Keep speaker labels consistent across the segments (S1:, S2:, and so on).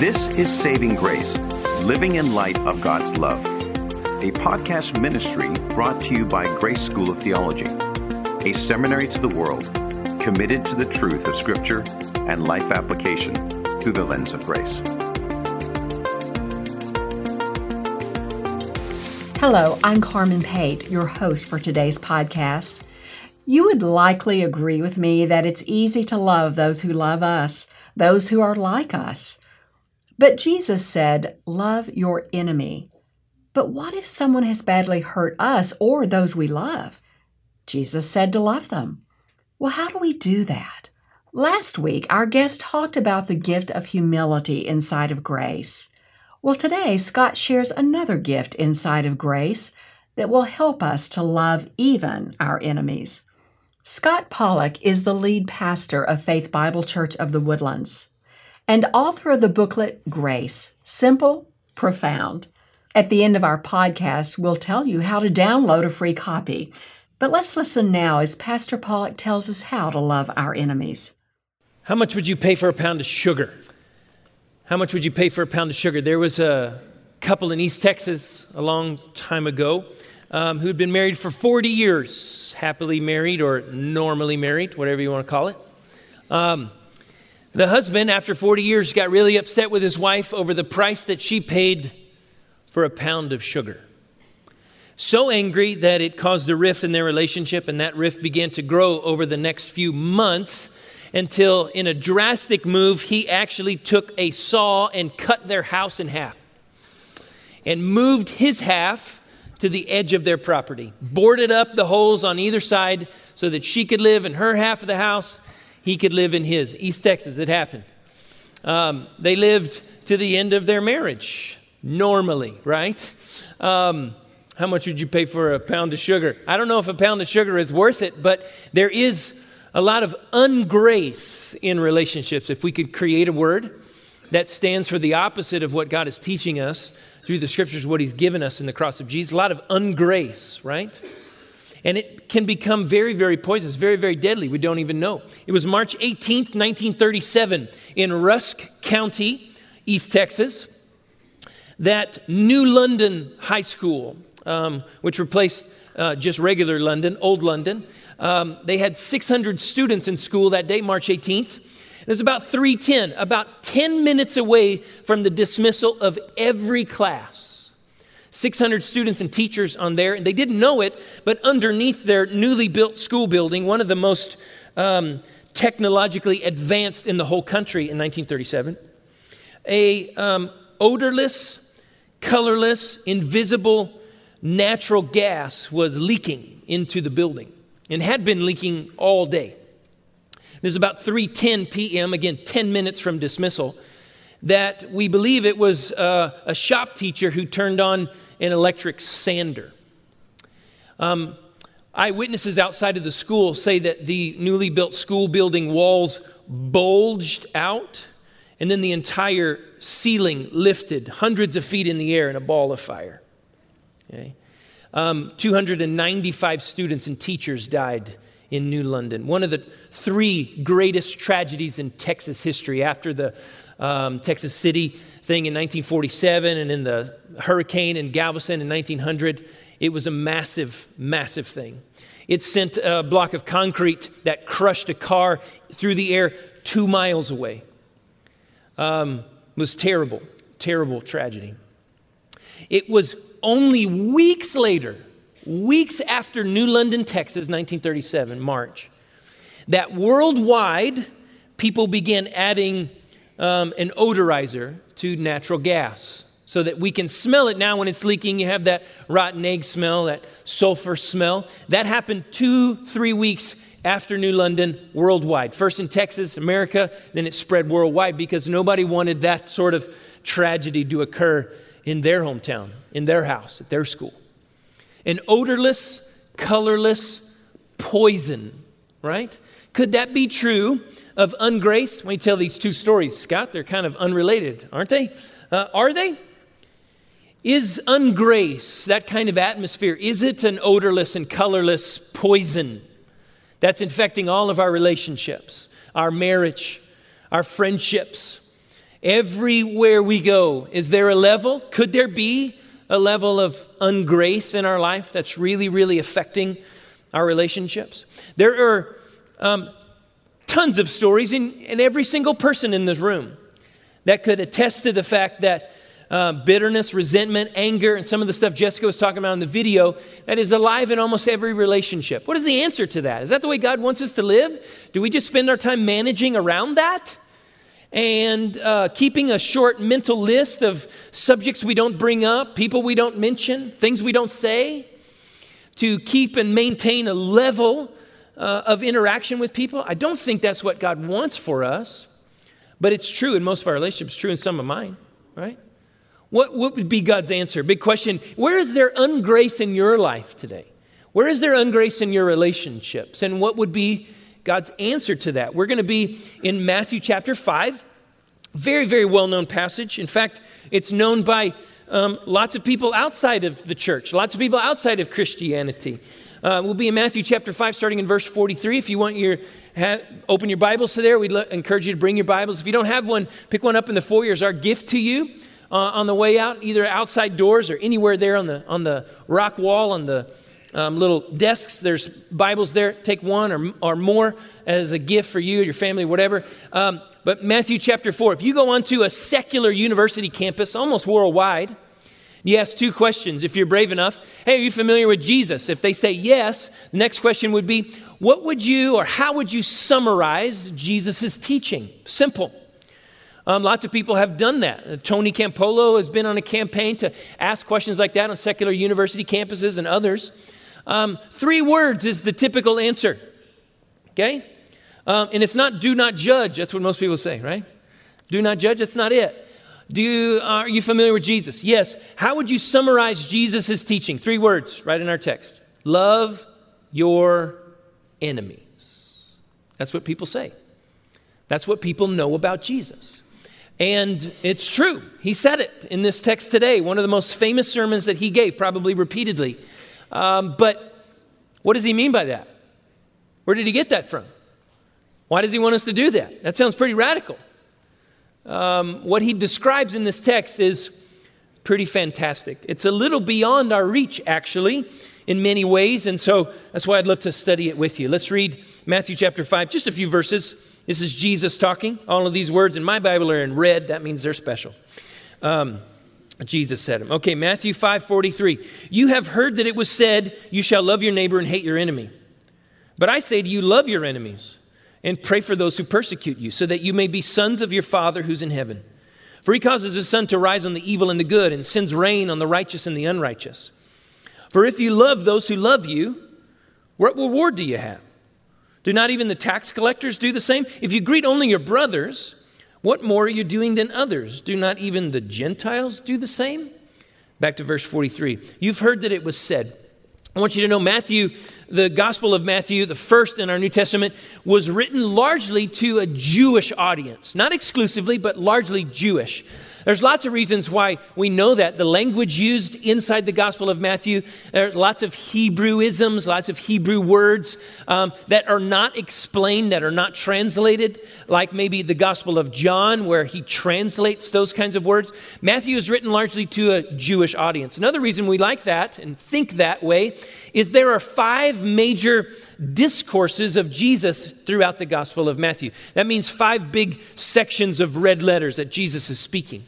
S1: This is Saving Grace, living in light of God's love, a podcast ministry brought to you by Grace School of Theology, a seminary to the world committed to the truth of Scripture and life application through the lens of grace.
S2: Hello, I'm Carmen Pate, your host for today's podcast. You would likely agree with me that it's easy to love those who love us, those who are like us. But Jesus said, Love your enemy. But what if someone has badly hurt us or those we love? Jesus said to love them. Well, how do we do that? Last week, our guest talked about the gift of humility inside of grace. Well, today, Scott shares another gift inside of grace that will help us to love even our enemies. Scott Pollock is the lead pastor of Faith Bible Church of the Woodlands and author of the booklet Grace Simple, Profound. At the end of our podcast, we'll tell you how to download a free copy. But let's listen now as Pastor Pollock tells us how to love our enemies.
S3: How much would you pay for a pound of sugar? How much would you pay for a pound of sugar? There was a couple in East Texas a long time ago um, who'd been married for 40 years, happily married or normally married, whatever you want to call it. Um, the husband, after 40 years, got really upset with his wife over the price that she paid for a pound of sugar. So angry that it caused a rift in their relationship, and that rift began to grow over the next few months until, in a drastic move, he actually took a saw and cut their house in half and moved his half to the edge of their property, boarded up the holes on either side so that she could live in her half of the house, he could live in his. East Texas, it happened. Um, they lived to the end of their marriage, normally, right? Um, how much would you pay for a pound of sugar? I don't know if a pound of sugar is worth it, but there is a lot of ungrace in relationships. If we could create a word that stands for the opposite of what God is teaching us through the scriptures, what He's given us in the cross of Jesus, a lot of ungrace, right? And it can become very, very poisonous, very, very deadly. We don't even know. It was March 18th, 1937, in Rusk County, East Texas, that New London High School, um, which replaced uh, just regular London, Old London, um, they had 600 students in school that day, March 18th. It was about 310, about 10 minutes away from the dismissal of every class. 600 students and teachers on there, and they didn't know it, but underneath their newly built school building, one of the most um, technologically advanced in the whole country in 1937, a um, odorless, colorless, invisible natural gas was leaking into the building and had been leaking all day. It was about 3:10 p.m. again 10 minutes from dismissal that we believe it was uh, a shop teacher who turned on an electric sander. Um, eyewitnesses outside of the school say that the newly built school building walls bulged out and then the entire ceiling lifted hundreds of feet in the air in a ball of fire. Okay. Um, 295 students and teachers died in New London. One of the three greatest tragedies in Texas history after the um, Texas City thing in 1947 and in the hurricane in Galveston in 1900. It was a massive, massive thing. It sent a block of concrete that crushed a car through the air two miles away. Um, was terrible, terrible tragedy. It was only weeks later, weeks after New London, Texas, 1937, March, that worldwide people began adding um, an odorizer to natural gas so that we can smell it now when it's leaking. You have that rotten egg smell, that sulfur smell. That happened two, three weeks after New London worldwide. First in Texas, America, then it spread worldwide because nobody wanted that sort of tragedy to occur in their hometown, in their house, at their school. An odorless, colorless poison, right? Could that be true of ungrace? Let me tell these two stories, Scott. They're kind of unrelated, aren't they? Uh, are they? Is ungrace, that kind of atmosphere, is it an odorless and colorless poison that's infecting all of our relationships, our marriage, our friendships, Everywhere we go, is there a level? Could there be a level of ungrace in our life that's really, really affecting our relationships? There are um, tons of stories in, in every single person in this room that could attest to the fact that uh, bitterness, resentment, anger, and some of the stuff Jessica was talking about in the video that is alive in almost every relationship. What is the answer to that? Is that the way God wants us to live? Do we just spend our time managing around that? And uh, keeping a short mental list of subjects we don't bring up, people we don't mention, things we don't say, to keep and maintain a level uh, of interaction with people? I don't think that's what God wants for us, but it's true in most of our relationships, true in some of mine, right? What, what would be God's answer? Big question. Where is there ungrace in your life today? Where is there ungrace in your relationships? And what would be God's answer to that? We're going to be in Matthew chapter 5. Very, very well known passage. In fact, it's known by um, lots of people outside of the church, lots of people outside of Christianity. Uh, we'll be in Matthew chapter 5, starting in verse 43. If you want your, ha, open your Bibles to there, we'd encourage you to bring your Bibles. If you don't have one, pick one up in the foyer as our gift to you uh, on the way out, either outside doors or anywhere there on the, on the rock wall, on the um, little desks. There's Bibles there. Take one or, or more as a gift for you, or your family, whatever. Um, but Matthew chapter 4, if you go onto a secular university campus, almost worldwide, you ask two questions if you're brave enough. Hey, are you familiar with Jesus? If they say yes, the next question would be, what would you or how would you summarize Jesus' teaching? Simple. Um, lots of people have done that. Uh, Tony Campolo has been on a campaign to ask questions like that on secular university campuses and others. Um, three words is the typical answer. Okay? Um, and it's not do not judge. That's what most people say, right? Do not judge. That's not it. Do you, are you familiar with Jesus? Yes. How would you summarize Jesus' teaching? Three words right in our text love your enemies. That's what people say. That's what people know about Jesus. And it's true. He said it in this text today, one of the most famous sermons that he gave, probably repeatedly. Um, but what does he mean by that? Where did he get that from? Why does he want us to do that? That sounds pretty radical. Um, what he describes in this text is pretty fantastic. It's a little beyond our reach, actually, in many ways. And so that's why I'd love to study it with you. Let's read Matthew chapter 5, just a few verses. This is Jesus talking. All of these words in my Bible are in red. That means they're special. Um, Jesus said them. Okay, Matthew 5 43. You have heard that it was said, You shall love your neighbor and hate your enemy. But I say to you, love your enemies and pray for those who persecute you, so that you may be sons of your Father who's in heaven. For he causes his sun to rise on the evil and the good, and sends rain on the righteous and the unrighteous. For if you love those who love you, what reward do you have? Do not even the tax collectors do the same? If you greet only your brothers, what more are you doing than others? Do not even the Gentiles do the same? Back to verse 43. You've heard that it was said. I want you to know Matthew, the Gospel of Matthew, the first in our New Testament, was written largely to a Jewish audience. Not exclusively, but largely Jewish. There's lots of reasons why we know that. The language used inside the Gospel of Matthew, there's lots of Hebrewisms, lots of Hebrew words um, that are not explained, that are not translated, like maybe the Gospel of John, where he translates those kinds of words. Matthew is written largely to a Jewish audience. Another reason we like that and think that way is there are five major discourses of Jesus throughout the Gospel of Matthew. That means five big sections of red letters that Jesus is speaking.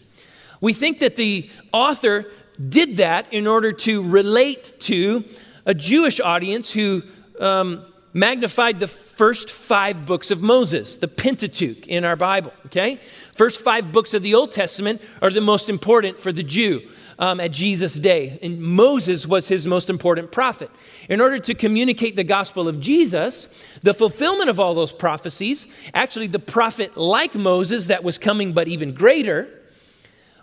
S3: We think that the author did that in order to relate to a Jewish audience who um, magnified the first five books of Moses, the Pentateuch in our Bible, okay? First five books of the Old Testament are the most important for the Jew um, at Jesus' day. And Moses was his most important prophet. In order to communicate the gospel of Jesus, the fulfillment of all those prophecies, actually, the prophet like Moses that was coming, but even greater,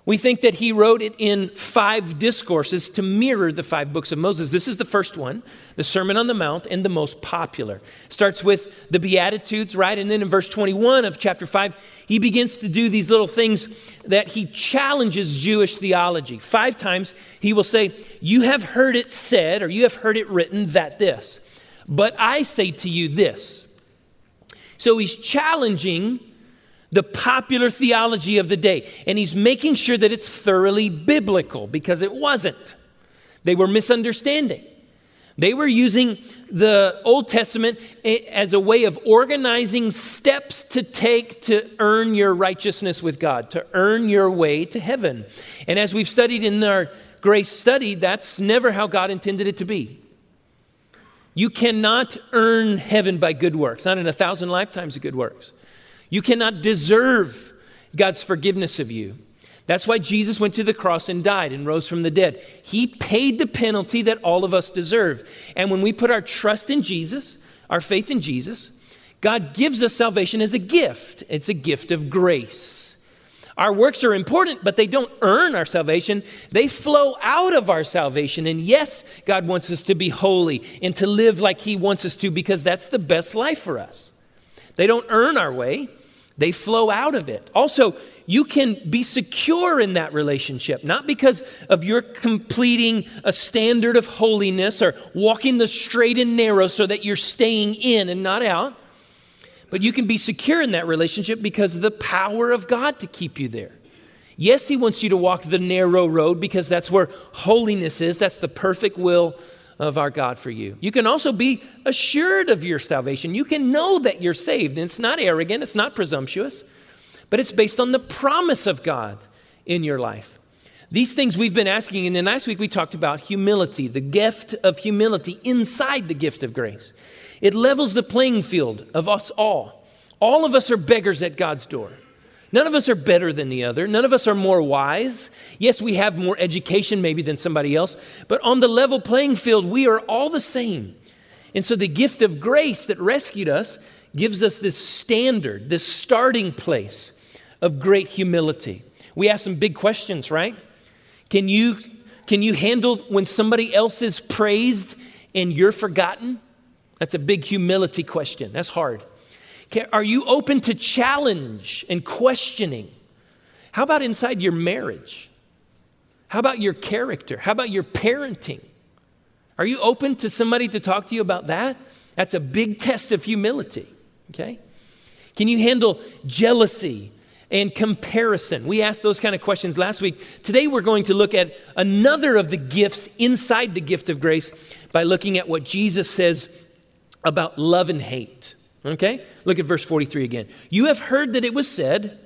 S3: we think that he wrote it in five discourses to mirror the five books of Moses. This is the first one, the Sermon on the Mount, and the most popular. Starts with the Beatitudes, right? And then in verse 21 of chapter 5, he begins to do these little things that he challenges Jewish theology. Five times he will say, You have heard it said, or you have heard it written that this, but I say to you this. So he's challenging the popular theology of the day, and he's making sure that it's thoroughly biblical because it wasn't. They were misunderstanding. They were using the Old Testament as a way of organizing steps to take to earn your righteousness with God, to earn your way to heaven. And as we've studied in our grace study, that's never how God intended it to be. You cannot earn heaven by good works, not in a thousand lifetimes of good works. You cannot deserve God's forgiveness of you. That's why Jesus went to the cross and died and rose from the dead. He paid the penalty that all of us deserve. And when we put our trust in Jesus, our faith in Jesus, God gives us salvation as a gift. It's a gift of grace. Our works are important, but they don't earn our salvation. They flow out of our salvation. And yes, God wants us to be holy and to live like He wants us to because that's the best life for us. They don't earn our way, they flow out of it. Also, you can be secure in that relationship, not because of your completing a standard of holiness or walking the straight and narrow so that you're staying in and not out, but you can be secure in that relationship because of the power of God to keep you there. Yes, He wants you to walk the narrow road because that's where holiness is, that's the perfect will of our God for you. You can also be assured of your salvation. You can know that you're saved. And it's not arrogant, it's not presumptuous, but it's based on the promise of God in your life. These things we've been asking, and then last week we talked about humility, the gift of humility inside the gift of grace. It levels the playing field of us all. All of us are beggars at God's door. None of us are better than the other. None of us are more wise. Yes, we have more education maybe than somebody else, but on the level playing field, we are all the same. And so the gift of grace that rescued us gives us this standard, this starting place of great humility. We ask some big questions, right? Can you, can you handle when somebody else is praised and you're forgotten? That's a big humility question. That's hard. Are you open to challenge and questioning? How about inside your marriage? How about your character? How about your parenting? Are you open to somebody to talk to you about that? That's a big test of humility, okay? Can you handle jealousy and comparison? We asked those kind of questions last week. Today we're going to look at another of the gifts inside the gift of grace by looking at what Jesus says about love and hate. Okay? Look at verse 43 again. You have heard that it was said,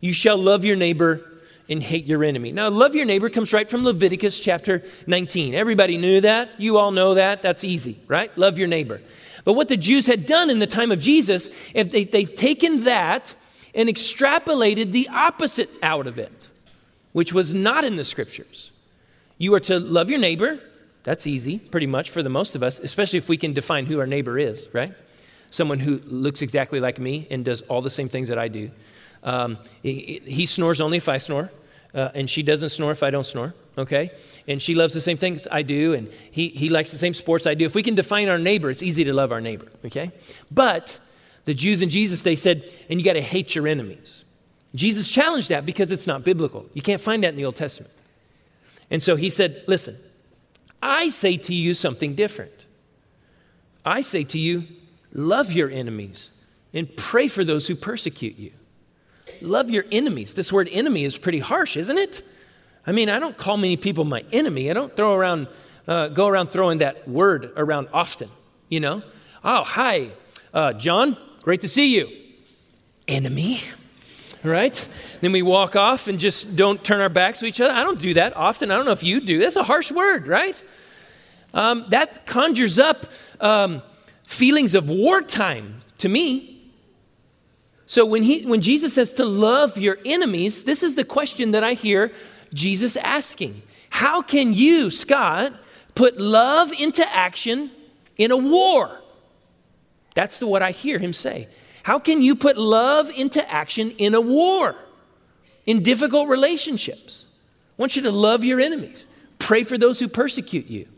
S3: You shall love your neighbor and hate your enemy. Now, love your neighbor comes right from Leviticus chapter 19. Everybody knew that. You all know that. That's easy, right? Love your neighbor. But what the Jews had done in the time of Jesus, if they, they've taken that and extrapolated the opposite out of it, which was not in the scriptures. You are to love your neighbor. That's easy, pretty much, for the most of us, especially if we can define who our neighbor is, right? Someone who looks exactly like me and does all the same things that I do. Um, he, he, snores only if I snore, uh, and she doesn't snore if I don't snore, okay? And she loves the same things I do, and he, he likes the same sports I do. If we can define our neighbor, it's easy to love our neighbor, okay? But the Jews in Jesus, they said, and you got to hate your enemies. Jesus challenged that because it's not biblical. You can't find that in the Old Testament. And so he said, listen, I say to you something different. I say to you, Love your enemies and pray for those who persecute you. Love your enemies. This word enemy is pretty harsh, isn't it? I mean, I don't call many people my enemy. I don't throw around, uh, go around throwing that word around often, you know? Oh, hi, uh, John, great to see you. Enemy, right? Then we walk off and just don't turn our backs to each other. I don't do that often. I don't know if you do. That's a harsh word, right? Um, that conjures up um, feelings of wartime to me. So when, he, when Jesus says to love your enemies, this is the question that I hear Jesus asking. How can you, Scott, put love into action in a war? That's the, what I hear him say. How can you put love into action in a war, in difficult relationships? I want you to love your enemies, pray for those who persecute you.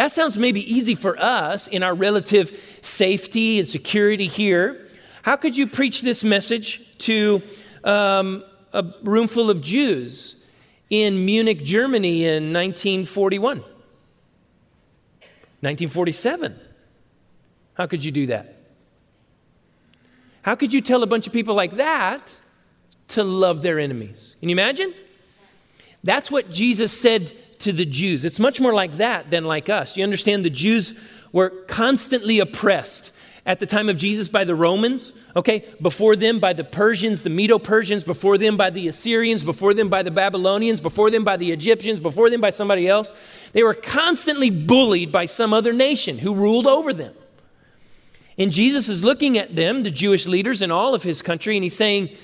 S3: That sounds maybe easy for us in our relative safety and security here. How could you preach this message to um, a room full of Jews in Munich, Germany in 1941? 1947? How could you do that? How could you tell a bunch of people like that to love their enemies? Can you imagine? That's what Jesus said to the Jews. It's much more like that than like us. You understand the Jews were constantly oppressed at the time of Jesus by the Romans, okay? Before them by the Persians, the Medo Persians, before them by the Assyrians, before them by the Babylonians, before them by the Egyptians, before them by somebody else. They were constantly bullied by some other nation who ruled over them. And Jesus is looking at them, the Jewish leaders in all of his country, and he's saying,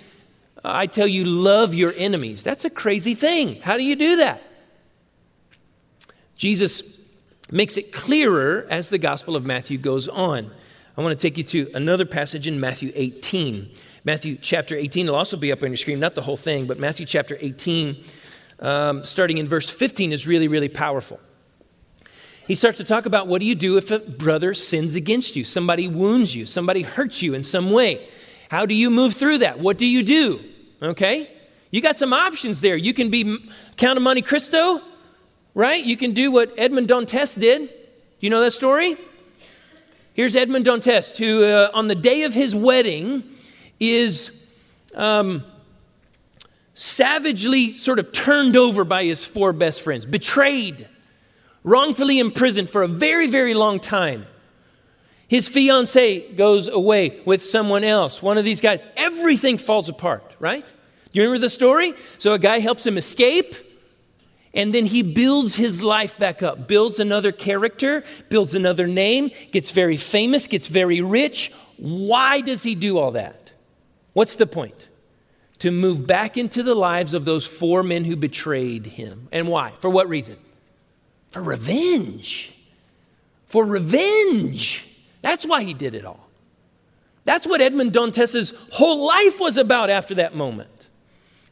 S3: I tell you, love your enemies. That's a crazy thing. How do you do that? Jesus makes it clearer as the Gospel of Matthew goes on. I want to take you to another passage in Matthew 18. Matthew chapter 18 will also be up on your screen, not the whole thing, but Matthew chapter 18, um, starting in verse 15, is really, really powerful. He starts to talk about what do you do if a brother sins against you? Somebody wounds you, somebody hurts you in some way. How do you move through that? What do you do? Okay? You got some options there. You can be Count of Monte Cristo, right? You can do what Edmond Dantes did. You know that story? Here's Edmond Dantes, who uh, on the day of his wedding is um, savagely sort of turned over by his four best friends, betrayed, wrongfully imprisoned for a very, very long time. His fiance goes away with someone else, one of these guys. Everything falls apart, right? Do you remember the story? So a guy helps him escape and then he builds his life back up, builds another character, builds another name, gets very famous, gets very rich. Why does he do all that? What's the point? To move back into the lives of those four men who betrayed him. And why? For what reason? For revenge. For revenge. That's why he did it all. That's what Edmond Dantes's whole life was about after that moment.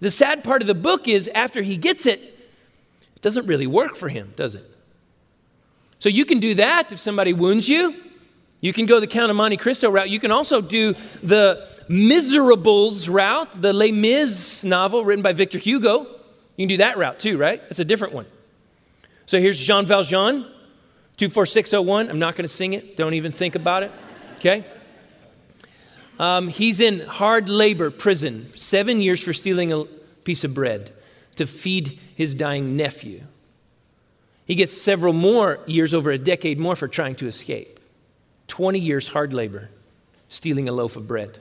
S3: The sad part of the book is after he gets it, doesn't really work for him, does it? So you can do that if somebody wounds you. You can go the Count of Monte Cristo route. You can also do the Miserables route, the Les Mis novel written by Victor Hugo. You can do that route too, right? It's a different one. So here's Jean Valjean, 24601. I'm not going to sing it. Don't even think about it. Okay? Um, he's in hard labor prison, seven years for stealing a piece of bread to feed his dying nephew. He gets several more years, over a decade more, for trying to escape. 20 years hard labor, stealing a loaf of bread.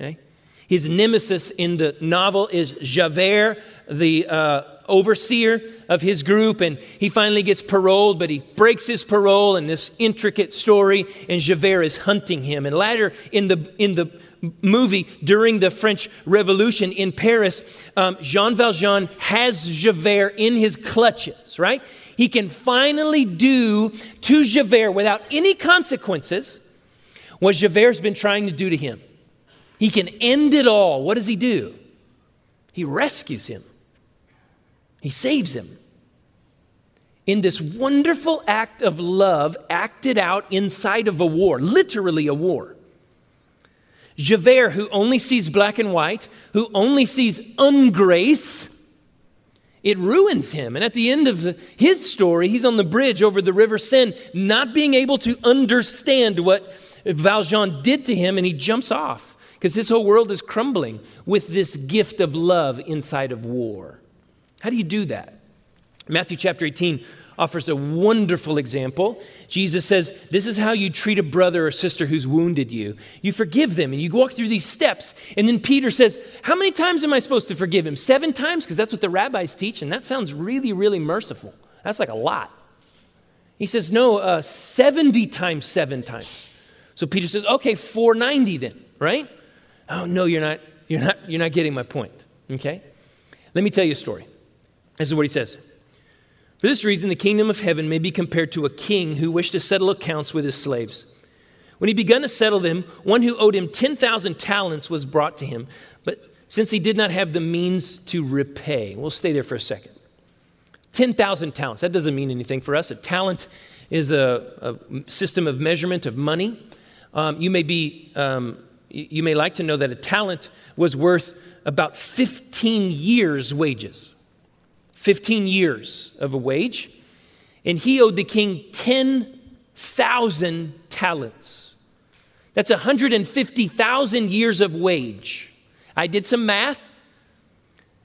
S3: Okay? His nemesis in the novel is Javert, the uh, overseer of his group, and he finally gets paroled, but he breaks his parole in this intricate story, and Javert is hunting him. And later in the, in the movie during the French Revolution in Paris, um, Jean Valjean has Javert in his clutches, right? He can finally do to Javert without any consequences what Javert's been trying to do to him. He can end it all. What does he do? He rescues him, he saves him. In this wonderful act of love acted out inside of a war, literally a war. Javert, who only sees black and white, who only sees ungrace, it ruins him. And at the end of his story, he's on the bridge over the River Seine, not being able to understand what Valjean did to him, and he jumps off because his whole world is crumbling with this gift of love inside of war. How do you do that? Matthew chapter 18 offers a wonderful example. Jesus says, This is how you treat a brother or sister who's wounded you. You forgive them and you walk through these steps. And then Peter says, How many times am I supposed to forgive him? Seven times? Because that's what the rabbis teach, and that sounds really, really merciful. That's like a lot. He says, No, uh, 70 times seven times. So Peter says, Okay, 490 then, right? Oh, no, you're not, you're not, you're not getting my point. Okay? Let me tell you a story. This is what he says. For this reason, the kingdom of heaven may be compared to a king who wished to settle accounts with his slaves. When he began to settle them, one who owed him 10,000 talents was brought to him, but since he did not have the means to repay, we'll stay there for a second. 10,000 talents, that doesn't mean anything for us. A talent is a, a system of measurement of money. Um, you, may be, um, you may like to know that a talent was worth about 15 years' wages. 15 years of a wage, and he owed the king 10,000 talents. That's 150,000 years of wage. I did some math.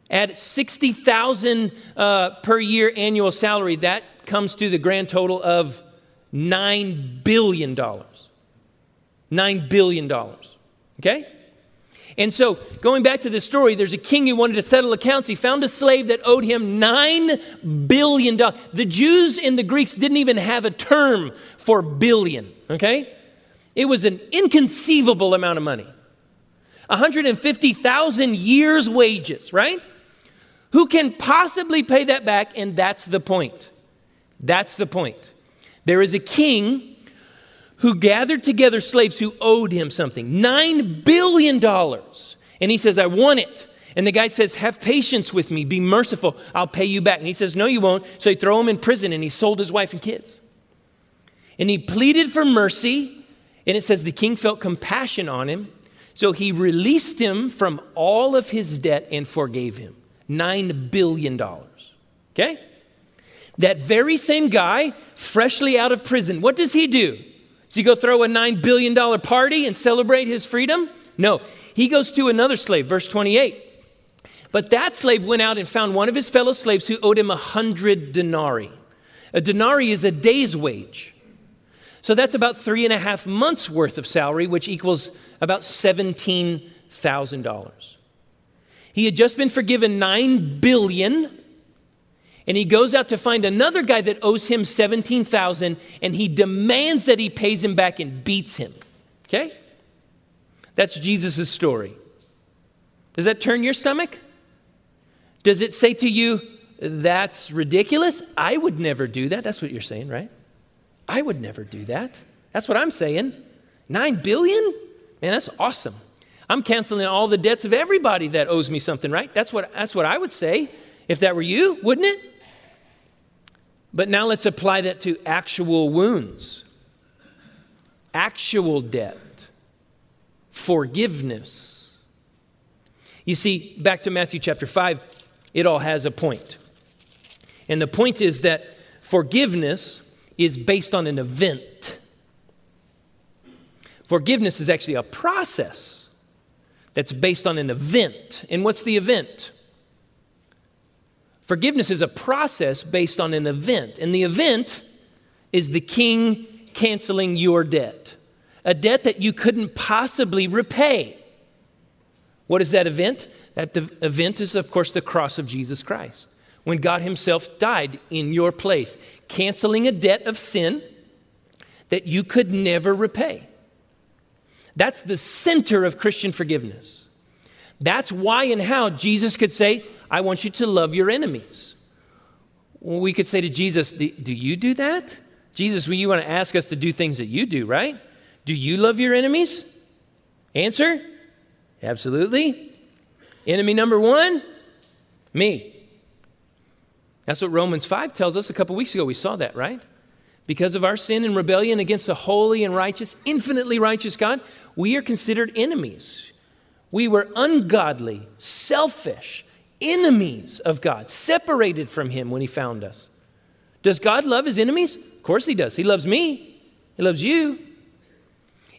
S3: At 60,000 uh, per year annual salary, that comes to the grand total of $9 billion. $9 billion. Okay? And so, going back to this story, there's a king who wanted to settle accounts. He found a slave that owed him $9 billion. The Jews and the Greeks didn't even have a term for billion, okay? It was an inconceivable amount of money. 150,000 years' wages, right? Who can possibly pay that back? And that's the point. That's the point. There is a king who gathered together slaves who owed him something $9 billion. And he says, I want it. And the guy says, Have patience with me, be merciful, I'll pay you back. And he says, No, you won't. So he throw him in prison and he sold his wife and kids. And he pleaded for mercy, and it says the king felt compassion on him. So he released him from all of his debt and forgave him $9 billion. Okay? That very same guy, freshly out of prison, what does he do? Does he go throw a $9 billion party and celebrate his freedom? No. He goes to another slave, verse 28. But that slave went out and found one of his fellow slaves who owed him a hundred denarii. A denarii is a day's wage. So that's about three and a half months worth of salary, which equals about $17,000. He had just been forgiven 9 billion and he goes out to find another guy that owes him 17,000 and he demands that he pays him back and beats him. Okay? That's Jesus' story. Does that turn your stomach? Does it say to you, that's ridiculous? I would never do that. That's what you're saying, right? I would never do that. That's what I'm saying. Nine billion? Man, that's awesome. I'm canceling all the debts of everybody that owes me something, right? That's what, that's what I would say if that were you, wouldn't it? But now let's apply that to actual wounds, actual debt, forgiveness. You see, back to Matthew chapter 5, it all has a point. And the point is that forgiveness is based on an event. Forgiveness is actually a process that's based on an event. And what's the event? Forgiveness is a process based on an event, and the event is the king canceling your debt, a debt that you couldn't possibly repay. What is that event? That event is, of course, the cross of Jesus Christ, when God Himself died in your place, canceling a debt of sin that you could never repay. That's the center of Christian forgiveness. That's why and how Jesus could say, I want you to love your enemies. Well, we could say to Jesus, Do you do that? Jesus, well, you want to ask us to do things that you do, right? Do you love your enemies? Answer Absolutely. Enemy number one me. That's what Romans 5 tells us a couple weeks ago. We saw that, right? Because of our sin and rebellion against a holy and righteous, infinitely righteous God, we are considered enemies. We were ungodly, selfish, enemies of God, separated from Him when He found us. Does God love His enemies? Of course He does. He loves me, He loves you.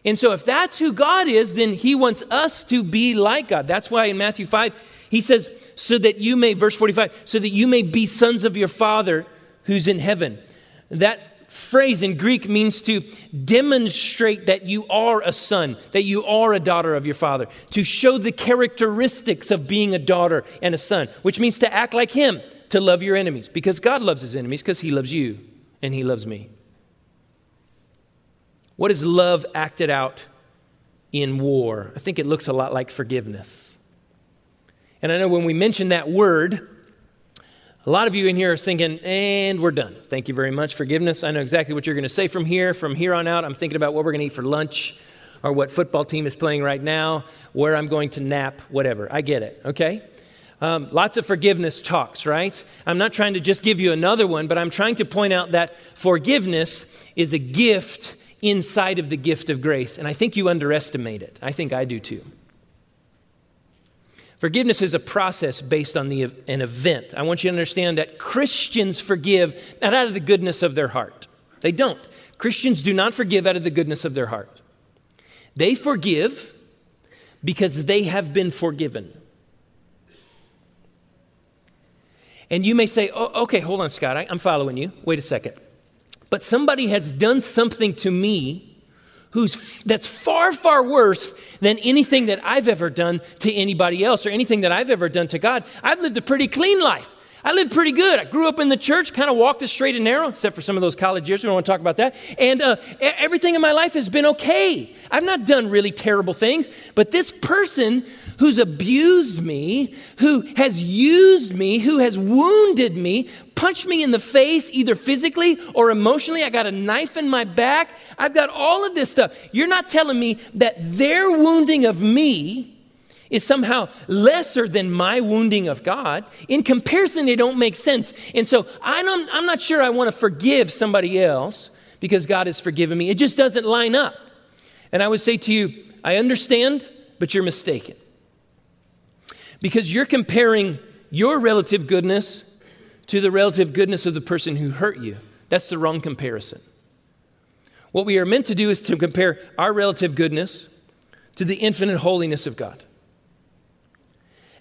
S3: And so, if that's who God is, then He wants us to be like God. That's why in Matthew 5, He says, so that you may, verse 45, so that you may be sons of your Father who's in heaven. That phrase in Greek means to demonstrate that you are a son, that you are a daughter of your father, to show the characteristics of being a daughter and a son, which means to act like him, to love your enemies, because God loves his enemies, because he loves you and he loves me. What is love acted out in war? I think it looks a lot like forgiveness. And I know when we mention that word, a lot of you in here are thinking, and we're done. Thank you very much. Forgiveness. I know exactly what you're going to say from here. From here on out, I'm thinking about what we're going to eat for lunch or what football team is playing right now, where I'm going to nap, whatever. I get it, okay? Um, lots of forgiveness talks, right? I'm not trying to just give you another one, but I'm trying to point out that forgiveness is a gift inside of the gift of grace. And I think you underestimate it. I think I do too. Forgiveness is a process based on the, an event. I want you to understand that Christians forgive not out of the goodness of their heart. They don't. Christians do not forgive out of the goodness of their heart. They forgive because they have been forgiven. And you may say, oh, okay, hold on, Scott, I, I'm following you. Wait a second. But somebody has done something to me who's, that's far, far worse than anything that I've ever done to anybody else or anything that I've ever done to God. I've lived a pretty clean life. I lived pretty good. I grew up in the church, kind of walked the straight and narrow, except for some of those college years. We don't want to talk about that. And uh, everything in my life has been okay. I've not done really terrible things. But this person who's abused me, who has used me, who has wounded me, punched me in the face, either physically or emotionally. I got a knife in my back. I've got all of this stuff. You're not telling me that their wounding of me is somehow lesser than my wounding of God. In comparison, they don't make sense. And so I'm, I'm not sure I want to forgive somebody else because God has forgiven me. It just doesn't line up. And I would say to you, I understand, but you're mistaken. Because you're comparing your relative goodness to the relative goodness of the person who hurt you. That's the wrong comparison. What we are meant to do is to compare our relative goodness to the infinite holiness of God.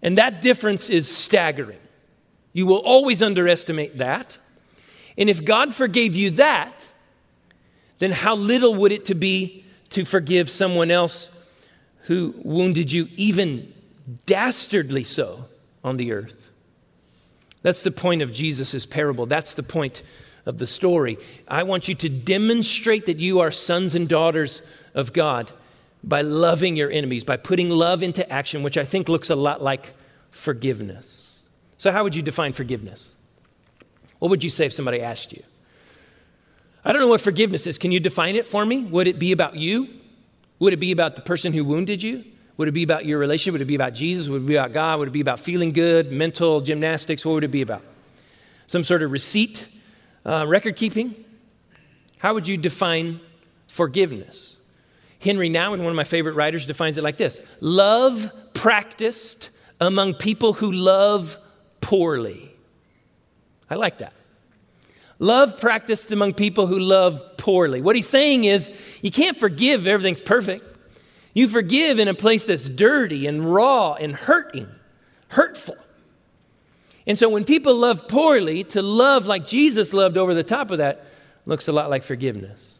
S3: And that difference is staggering. You will always underestimate that. And if God forgave you that, then how little would it to be to forgive someone else who wounded you even dastardly so on the earth? That's the point of Jesus' parable. That's the point of the story. I want you to demonstrate that you are sons and daughters of God by loving your enemies, by putting love into action, which I think looks a lot like forgiveness. So, how would you define forgiveness? What would you say if somebody asked you? I don't know what forgiveness is. Can you define it for me? Would it be about you? Would it be about the person who wounded you? Would it be about your relationship? Would it be about Jesus? Would it be about God? Would it be about feeling good, mental gymnastics? What would it be about? Some sort of receipt, uh, record keeping? How would you define forgiveness? Henry Nouwen, one of my favorite writers, defines it like this love practiced among people who love poorly. I like that. Love practiced among people who love poorly. What he's saying is, you can't forgive everything's perfect. You forgive in a place that's dirty and raw and hurting, hurtful. And so when people love poorly, to love like Jesus loved over the top of that looks a lot like forgiveness.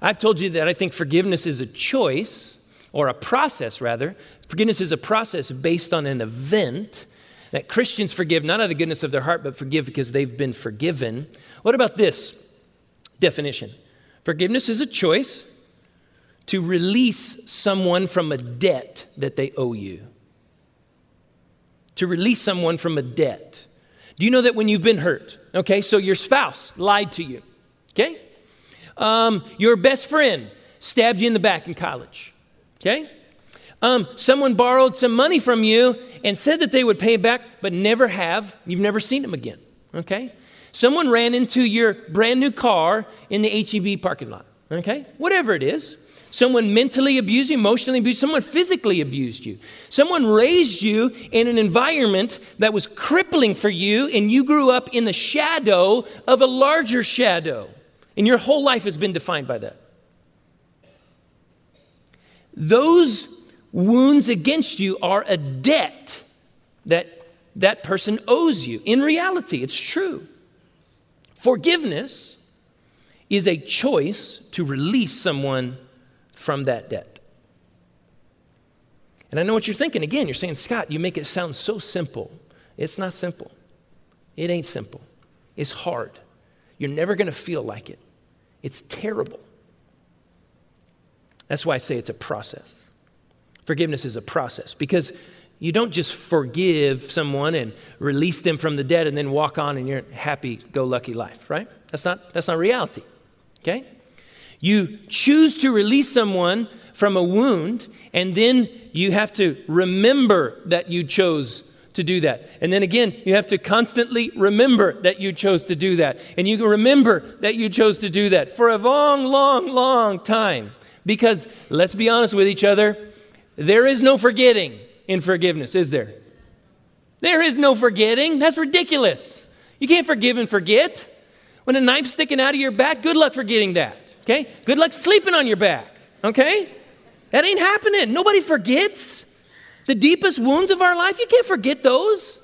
S3: I've told you that I think forgiveness is a choice, or a process rather. Forgiveness is a process based on an event that Christians forgive not out of the goodness of their heart, but forgive because they've been forgiven. What about this definition? Forgiveness is a choice to release someone from a debt that they owe you. To release someone from a debt. Do you know that when you've been hurt, okay, so your spouse lied to you, okay? Um, your best friend stabbed you in the back in college, okay? Um, someone borrowed some money from you and said that they would pay it back, but never have. You've never seen them again, okay? Someone ran into your brand new car in the HEB parking lot, okay? Whatever it is. Someone mentally abused you, emotionally abused, someone physically abused you. Someone raised you in an environment that was crippling for you, and you grew up in the shadow of a larger shadow. And your whole life has been defined by that. Those wounds against you are a debt that that person owes you. In reality, it's true. Forgiveness is a choice to release someone from that debt. And I know what you're thinking. Again, you're saying, Scott, you make it sound so simple. It's not simple. It ain't simple. It's hard. You're never going to feel like it. It's terrible. That's why I say it's a process. Forgiveness is a process because you don't just forgive someone and release them from the debt and then walk on in your happy go lucky life, right? That's not, that's not reality, okay? You choose to release someone from a wound and then you have to remember that you chose to do that. And then again, you have to constantly remember that you chose to do that. And you can remember that you chose to do that for a long, long, long time. Because let's be honest with each other, there is no forgetting in forgiveness, is there? There is no forgetting. That's ridiculous. You can't forgive and forget. When a knife's sticking out of your back, good luck forgetting that. Okay? Good luck sleeping on your back. Okay? That ain't happening. Nobody forgets. The deepest wounds of our life, you can't forget those.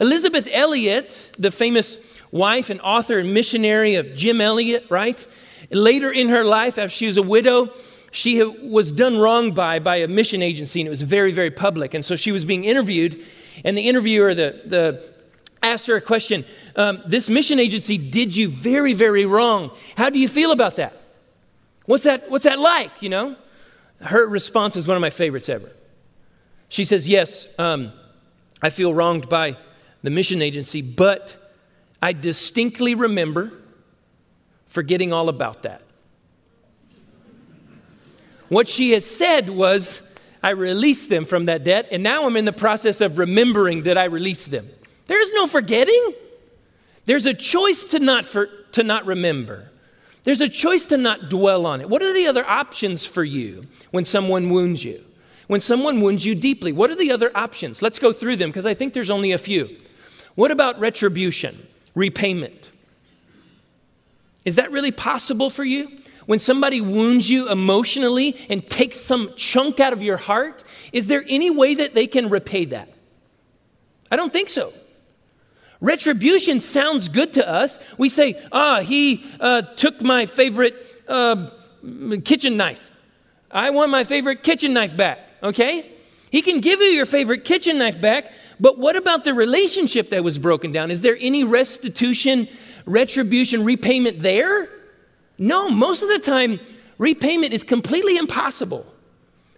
S3: Elisabeth Elliot, the famous wife and author and missionary of Jim Elliot, right? Later in her life, after she was a widow, she was done wrong by by a mission agency, and it was very, very public. And so she was being interviewed, and the interviewer, the, the asked her a question. Um, this mission agency did you very, very wrong. How do you feel about that? What's that, what's that like, you know? Her response is one of my favorites ever. She says, Yes, um, I feel wronged by the mission agency, but I distinctly remember forgetting all about that. What she has said was, I released them from that debt, and now I'm in the process of remembering that I released them. There is no forgetting. There's a choice to not, for, to not remember. There's a choice to not dwell on it. What are the other options for you when someone wounds you? When someone wounds you deeply, what are the other options? Let's go through them because I think there's only a few. What about retribution, repayment? Is that really possible for you? When somebody wounds you emotionally and takes some chunk out of your heart, is there any way that they can repay that? I don't think so. Retribution sounds good to us. We say, ah, he uh, took my favorite uh, kitchen knife. I want my favorite kitchen knife back, okay? He can give you your favorite kitchen knife back, but what about the relationship that was broken down? Is there any restitution, retribution, repayment there? No, most of the time, repayment is completely impossible.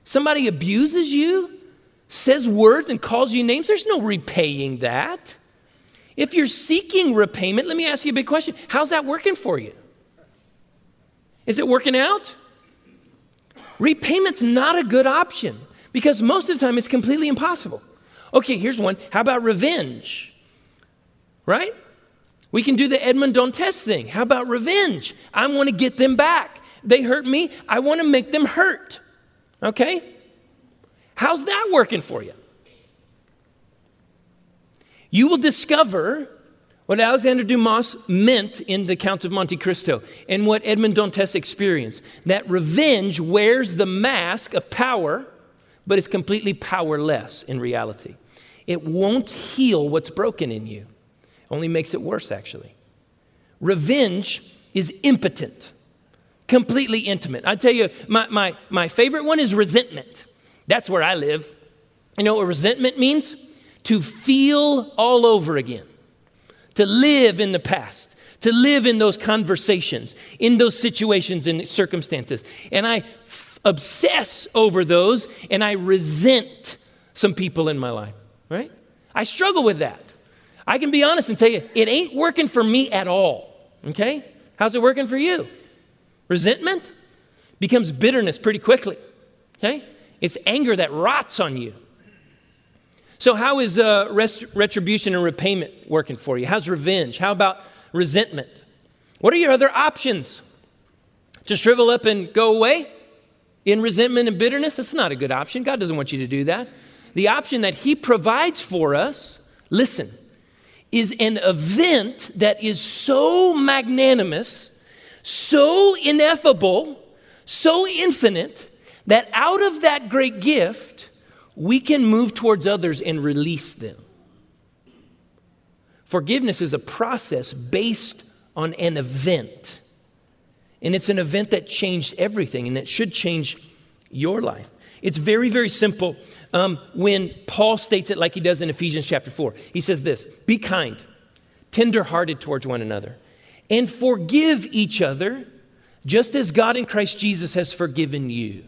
S3: Somebody abuses you, says words, and calls you names, there's no repaying that. If you're seeking repayment, let me ask you a big question. How's that working for you? Is it working out? Repayment's not a good option because most of the time it's completely impossible. Okay, here's one. How about revenge? Right? We can do the Edmond Dantes thing. How about revenge? I want to get them back. They hurt me. I want to make them hurt. Okay? How's that working for you? you will discover what Alexander Dumas meant in the Count of Monte Cristo and what Edmond Dantes experienced that revenge wears the mask of power, but it's completely powerless in reality. It won't heal what's broken in you, only makes it worse, actually. Revenge is impotent, completely intimate. I tell you, my, my, my favorite one is resentment. That's where I live. You know what resentment means? to feel all over again, to live in the past, to live in those conversations, in those situations and circumstances. And I obsess over those and I resent some people in my life, right? I struggle with that. I can be honest and tell you, it ain't working for me at all, okay? How's it working for you? Resentment becomes bitterness pretty quickly, okay? It's anger that rots on you. So, how is uh, rest- retribution and repayment working for you? How's revenge? How about resentment? What are your other options? To shrivel up and go away in resentment and bitterness? That's not a good option. God doesn't want you to do that. The option that He provides for us, listen, is an event that is so magnanimous, so ineffable, so infinite, that out of that great gift, we can move towards others and release them. Forgiveness is a process based on an event. And it's an event that changed everything and that should change your life. It's very, very simple um, when Paul states it like he does in Ephesians chapter 4. He says this Be kind, tenderhearted towards one another, and forgive each other just as God in Christ Jesus has forgiven you.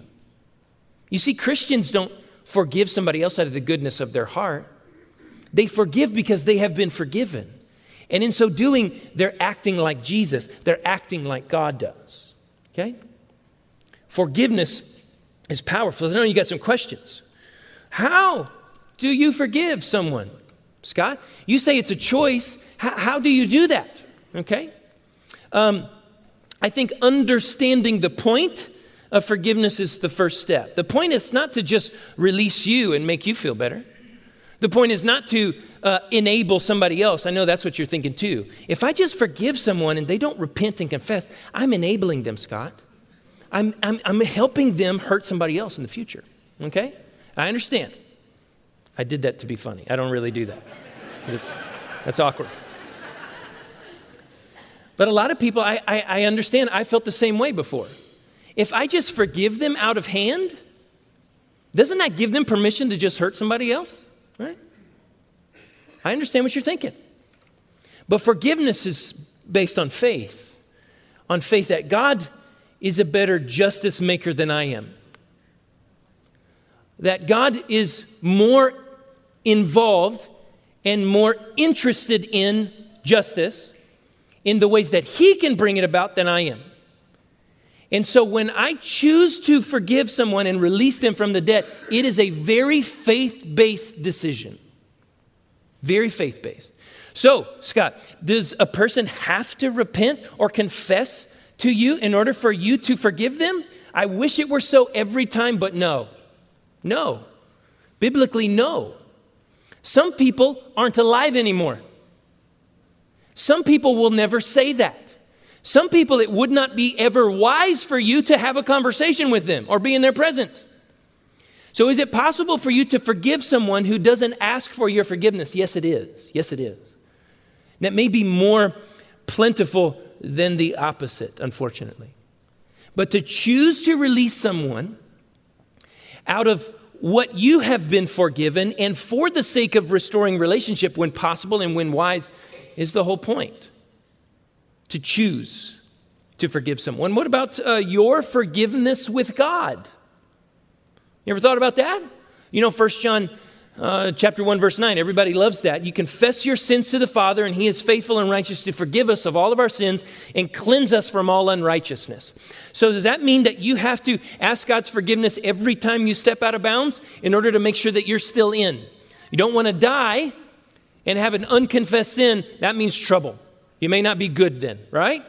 S3: You see, Christians don't forgive somebody else out of the goodness of their heart. They forgive because they have been forgiven. And in so doing, they're acting like Jesus, they're acting like God does. Okay? Forgiveness is powerful. I know you got some questions. How do you forgive someone? Scott, you say it's a choice. How, how do you do that? Okay? Um, I think understanding the point of forgiveness is the first step. The point is not to just release you and make you feel better. The point is not to uh, enable somebody else. I know that's what you're thinking too. If I just forgive someone and they don't repent and confess, I'm enabling them, Scott. I'm, I'm, I'm helping them hurt somebody else in the future. Okay? I understand. I did that to be funny. I don't really do that. That's, that's awkward. But a lot of people, I, I, I understand, I felt the same way before. If I just forgive them out of hand, doesn't that give them permission to just hurt somebody else? Right? I understand what you're thinking. But forgiveness is based on faith, on faith that God is a better justice maker than I am. That God is more involved and more interested in justice in the ways that He can bring it about than I am. And so when I choose to forgive someone and release them from the debt, it is a very faith based decision. Very faith based. So, Scott, does a person have to repent or confess to you in order for you to forgive them? I wish it were so every time, but no. No. Biblically, no. Some people aren't alive anymore. Some people will never say that. Some people, it would not be ever wise for you to have a conversation with them or be in their presence. So, is it possible for you to forgive someone who doesn't ask for your forgiveness? Yes, it is. Yes, it is. That may be more plentiful than the opposite, unfortunately. But to choose to release someone out of what you have been forgiven and for the sake of restoring relationship when possible and when wise is the whole point. To choose to forgive someone. What about uh, your forgiveness with God? You ever thought about that? You know, 1 John uh, chapter 1, verse 9, everybody loves that. You confess your sins to the Father, and He is faithful and righteous to forgive us of all of our sins and cleanse us from all unrighteousness. So, does that mean that you have to ask God's forgiveness every time you step out of bounds in order to make sure that you're still in? You don't want to die and have an unconfessed sin. That means trouble. You may not be good then, right?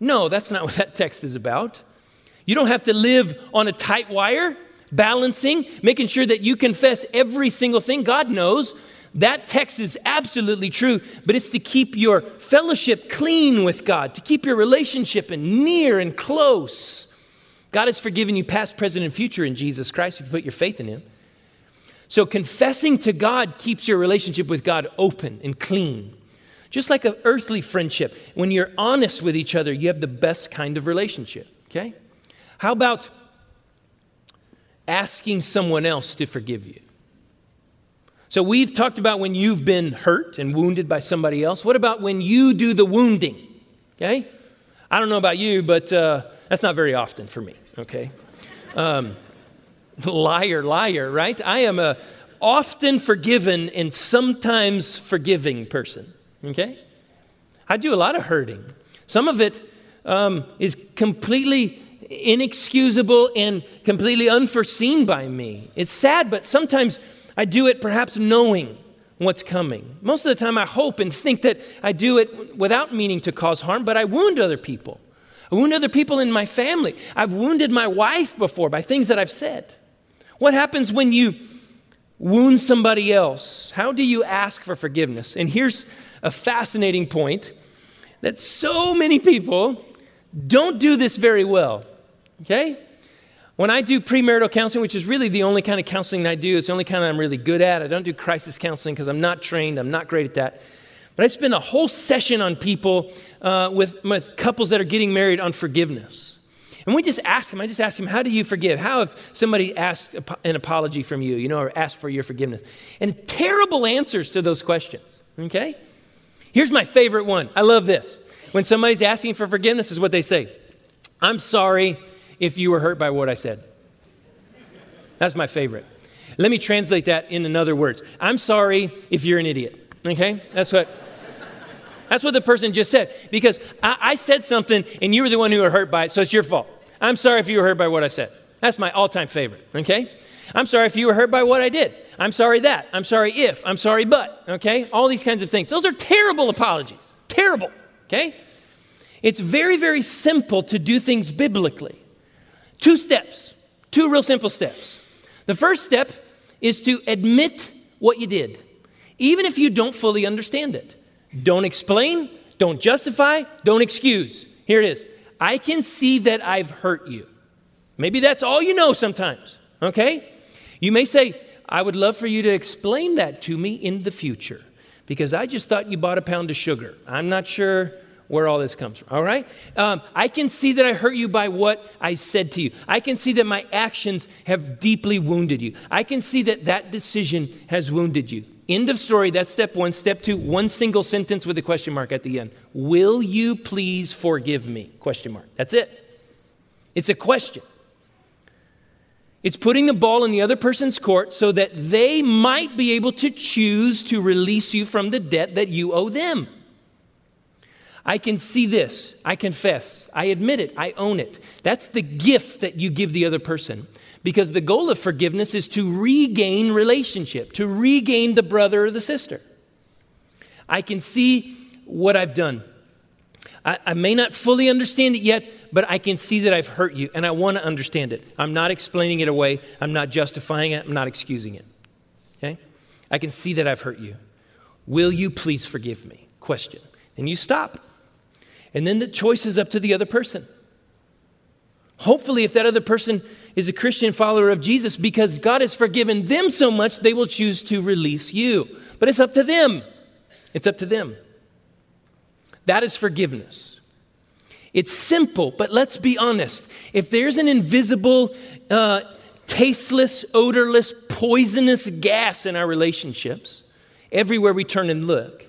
S3: No, that's not what that text is about. You don't have to live on a tight wire balancing, making sure that you confess every single thing. God knows that text is absolutely true, but it's to keep your fellowship clean with God, to keep your relationship and near and close. God has forgiven you past, present, and future in Jesus Christ if you put your faith in Him. So, confessing to God keeps your relationship with God open and clean. Just like an earthly friendship, when you're honest with each other, you have the best kind of relationship, okay? How about asking someone else to forgive you. So we've talked about when you've been hurt and wounded by somebody else. What about when you do the wounding? Okay? I don't know about you, but uh, that's not very often for me, okay? Um, liar, liar, right? I am a often forgiven and sometimes forgiving person, okay? I do a lot of hurting. Some of it um, is completely inexcusable and completely unforeseen by me. It's sad, but sometimes I do it perhaps knowing what's coming. Most of the time, I hope and think that I do it without meaning to cause harm, but I wound other people. I wound other people in my family. I've wounded my wife before by things that I've said. What happens when you wound somebody else? How do you ask for forgiveness? And here's a fascinating point that so many people don't do this very well. Okay? When I do premarital counseling, which is really the only kind of counseling I do, it's the only kind I'm really good at. I don't do crisis counseling because I'm not trained, I'm not great at that. But I spend a whole session on people uh, with, with couples that are getting married on forgiveness. And we just ask them, I just ask them, how do you forgive? How if somebody asked an apology from you, you know, or asked for your forgiveness? And terrible answers to those questions, okay? Here's my favorite one. I love this. When somebody's asking for forgiveness, is what they say I'm sorry if you were hurt by what I said. That's my favorite. Let me translate that in another words. I'm sorry if you're an idiot. Okay? That's what that's what the person just said. Because I, I said something and you were the one who were hurt by it, so it's your fault. I'm sorry if you were hurt by what I said. That's my all-time favorite. Okay? I'm sorry if you were hurt by what I did. I'm sorry that. I'm sorry if. I'm sorry but. Okay? All these kinds of things. Those are terrible apologies. Terrible. Okay? It's very, very simple to do things biblically. Two steps, two real simple steps. The first step is to admit what you did, even if you don't fully understand it. Don't explain, don't justify, don't excuse. Here it is I can see that I've hurt you. Maybe that's all you know sometimes, okay? You may say, I would love for you to explain that to me in the future because I just thought you bought a pound of sugar. I'm not sure where all this comes from, all right? Um, I can see that I hurt you by what I said to you. I can see that my actions have deeply wounded you. I can see that that decision has wounded you. End of story. That's step one. Step two, one single sentence with a question mark at the end. Will you please forgive me? Question mark. That's it. It's a question. It's putting the ball in the other person's court so that they might be able to choose to release you from the debt that you owe them. I can see this. I confess. I admit it. I own it. That's the gift that you give the other person. Because the goal of forgiveness is to regain relationship, to regain the brother or the sister. I can see what I've done. I, I, may not fully understand it yet, but I can see that I've hurt you and I want to understand it. I'm not explaining it away, I'm not justifying it, I'm not excusing it. Okay? I can see that I've hurt you. Will you please forgive me? Question. And you stop. And then the choice is up to the other person. Hopefully, if that other person is a Christian follower of Jesus, because God has forgiven them so much, they will choose to release you. But it's up to them. It's up to them. That is forgiveness. It's simple, but let's be honest. If there's an invisible, uh, tasteless, odorless, poisonous gas in our relationships, everywhere we turn and look,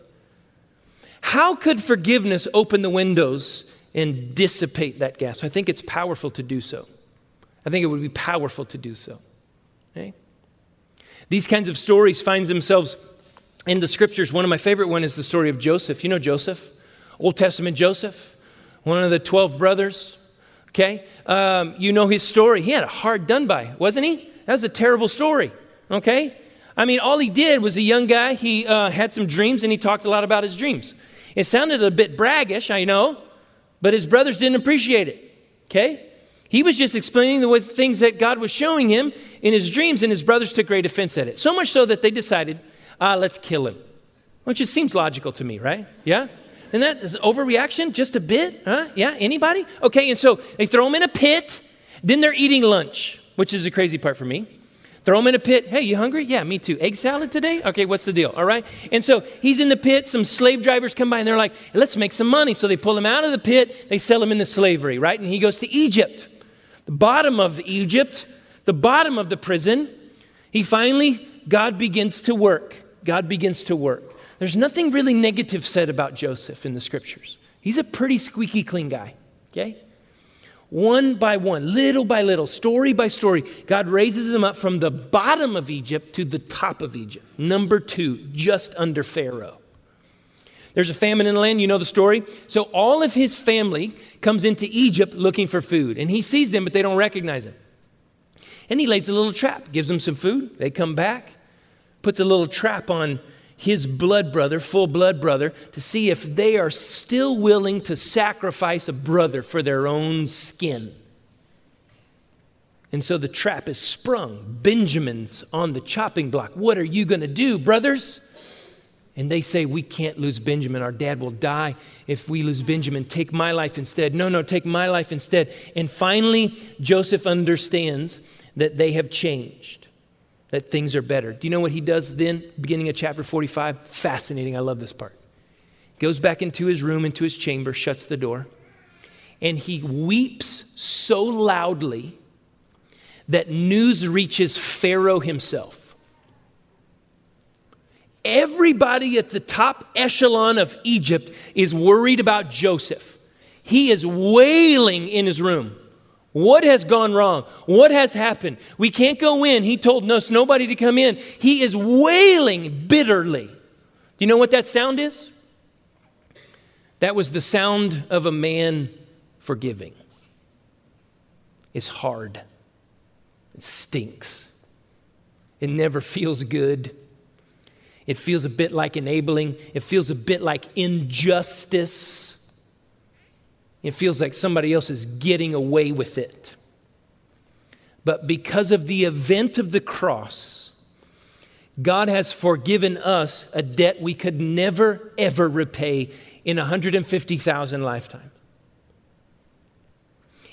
S3: how could forgiveness open the windows and dissipate that gas. I think it's powerful to do so. I think it would be powerful to do so. Okay? These kinds of stories find themselves in the scriptures. One of my favorite one is the story of Joseph. You know Joseph, Old Testament Joseph, one of the 12 brothers. Okay? Um, you know his story. He had a hard done by, wasn't he? That was a terrible story. Okay? I mean, all he did was a young guy. He uh, had some dreams and he talked a lot about his dreams. It sounded a bit braggish, I know, but his brothers didn't appreciate it. Okay? He was just explaining the things that God was showing him in his dreams, and his brothers took great offense at it. So much so that they decided, uh, let's kill him. Which just seems logical to me, right? Yeah? And that is overreaction just a bit? Huh? Yeah? Anybody? Okay, and so they throw him in a pit. Then they're eating lunch, which is the crazy part for me. Throw him in a pit. Hey, you hungry? Yeah, me too. Egg salad today? Okay, what's the deal? All right. And so he's in the pit. Some slave drivers come by and they're like, let's make some money. So they pull him out of the pit. They sell him into slavery, right? And he goes to Egypt, the bottom of Egypt, the bottom of the prison. He finally, God begins to work. God begins to work. There's nothing really negative said about Joseph in the scriptures. He's a pretty squeaky clean guy, okay? One by one, little by little, story by story, God raises them up from the bottom of Egypt to the top of Egypt. Number two, just under Pharaoh. There's a famine in the land, you know the story. So all of his family comes into Egypt looking for food, and he sees them, but they don't recognize him. And he lays a little trap, gives them some food. They come back, puts a little trap on his blood brother, full blood brother, to see if they are still willing to sacrifice a brother for their own skin. And so the trap is sprung. Benjamin's on the chopping block. What are you going to do, brothers? And they say, We can't lose Benjamin. Our dad will die if we lose Benjamin. Take my life instead. No, no, take my life instead. And finally, Joseph understands that they have changed that things are better. Do you know what he does then, beginning of chapter 45? Fascinating. I love this part. He Goes back into his room, into his chamber, shuts the door, and he weeps so loudly that news reaches Pharaoh himself. Everybody at the top echelon of Egypt is worried about Joseph. He is wailing in his room. What has gone wrong? What has happened? We can't go in. He told us nobody to come in. He is wailing bitterly. Do you know what that sound is? That was the sound of a man forgiving. It's hard, it stinks, it never feels good. It feels a bit like enabling, it feels a bit like injustice. It feels like somebody else is getting away with it. But because of the event of the cross, God has forgiven us a debt we could never, ever repay in 150,000 lifetimes.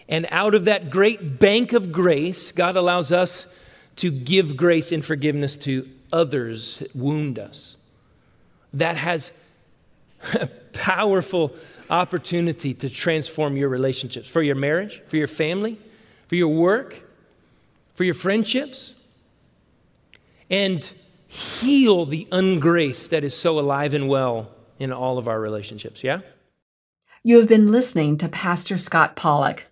S3: And out of that great bank of grace, God allows us to give grace and forgiveness to others that wound us. That has powerful opportunity to transform your relationships for your marriage, for your family, for your work, for your friendships, and heal the ungrace that is so alive and well in all of our relationships. Yeah?
S2: You have been listening to Pastor Scott Pollock.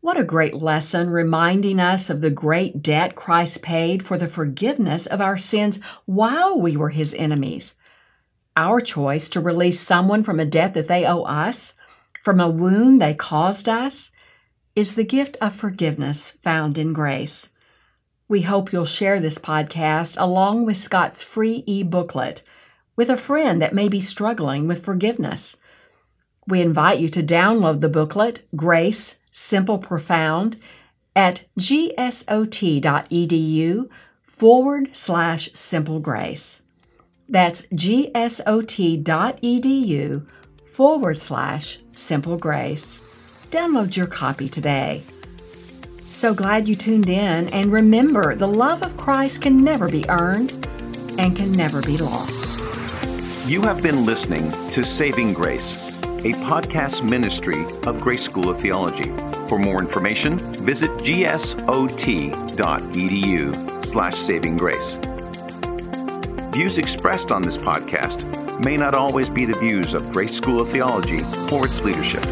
S2: What a great lesson reminding us of the great debt Christ paid for the forgiveness of our sins while we were his enemies. Our choice to release someone from a debt that they owe us, from a wound they caused us, is the gift of forgiveness found in grace. We hope you'll share this podcast along with Scott's free e booklet with a friend that may be struggling with forgiveness. We invite you to download the booklet, Grace Simple Profound, at gsot.edu forward slash simple grace. That's gsot.edu forward slash simple grace. Download your copy today. So glad you tuned in, and remember the love of Christ can never be earned and can never be lost.
S1: You have been listening to Saving Grace a podcast ministry of Grace School of Theology. For more information, visit gsot.edu slash saving grace. Views expressed on this podcast may not always be the views of Grace School of Theology or its leadership.